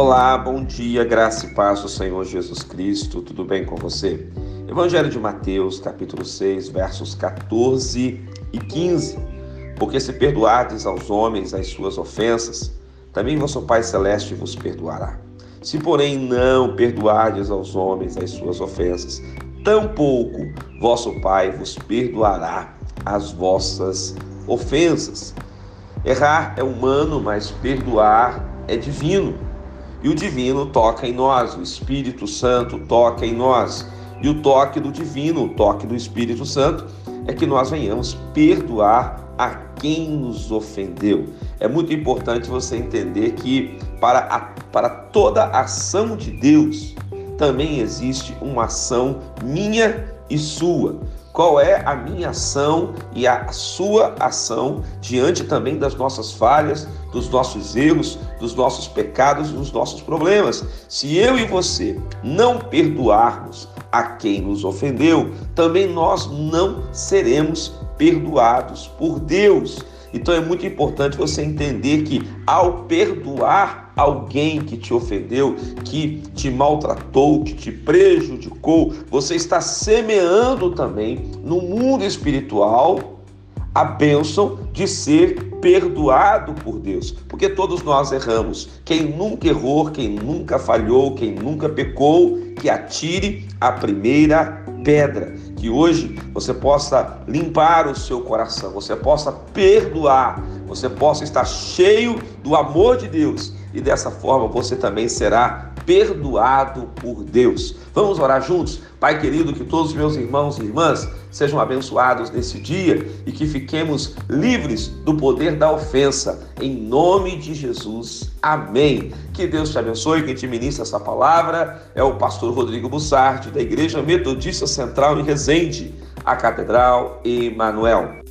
Olá, bom dia, graça e paz do Senhor Jesus Cristo, tudo bem com você? Evangelho de Mateus, capítulo 6, versos 14 e 15. Porque se perdoardes aos homens as suas ofensas, também vosso Pai Celeste vos perdoará. Se, porém, não perdoardes aos homens as suas ofensas, tampouco vosso Pai vos perdoará as vossas ofensas. Errar é humano, mas perdoar é divino e o divino toca em nós, o Espírito Santo toca em nós. E o toque do divino, o toque do Espírito Santo, é que nós venhamos perdoar a quem nos ofendeu. É muito importante você entender que para, a, para toda ação de Deus também existe uma ação minha e sua qual é a minha ação e a sua ação diante também das nossas falhas, dos nossos erros, dos nossos pecados, dos nossos problemas. Se eu e você não perdoarmos a quem nos ofendeu, também nós não seremos perdoados por Deus. Então é muito importante você entender que ao perdoar alguém que te ofendeu, que te maltratou, que te prejudicou, você está semeando também no mundo espiritual a bênção de ser perdoado por Deus, porque todos nós erramos. Quem nunca errou, quem nunca falhou, quem nunca pecou, que atire a primeira pedra. Que hoje você possa limpar o seu coração, você possa perdoar, você possa estar cheio do amor de Deus e dessa forma você também será perdoado por Deus. Vamos orar juntos? Pai querido, que todos os meus irmãos e irmãs sejam abençoados nesse dia e que fiquemos livres do poder da ofensa. Em nome de Jesus. Amém. Que Deus te abençoe. Quem te ministra essa palavra é o pastor Rodrigo Bussardi, da Igreja Metodista Central em Resende, a Catedral Emanuel.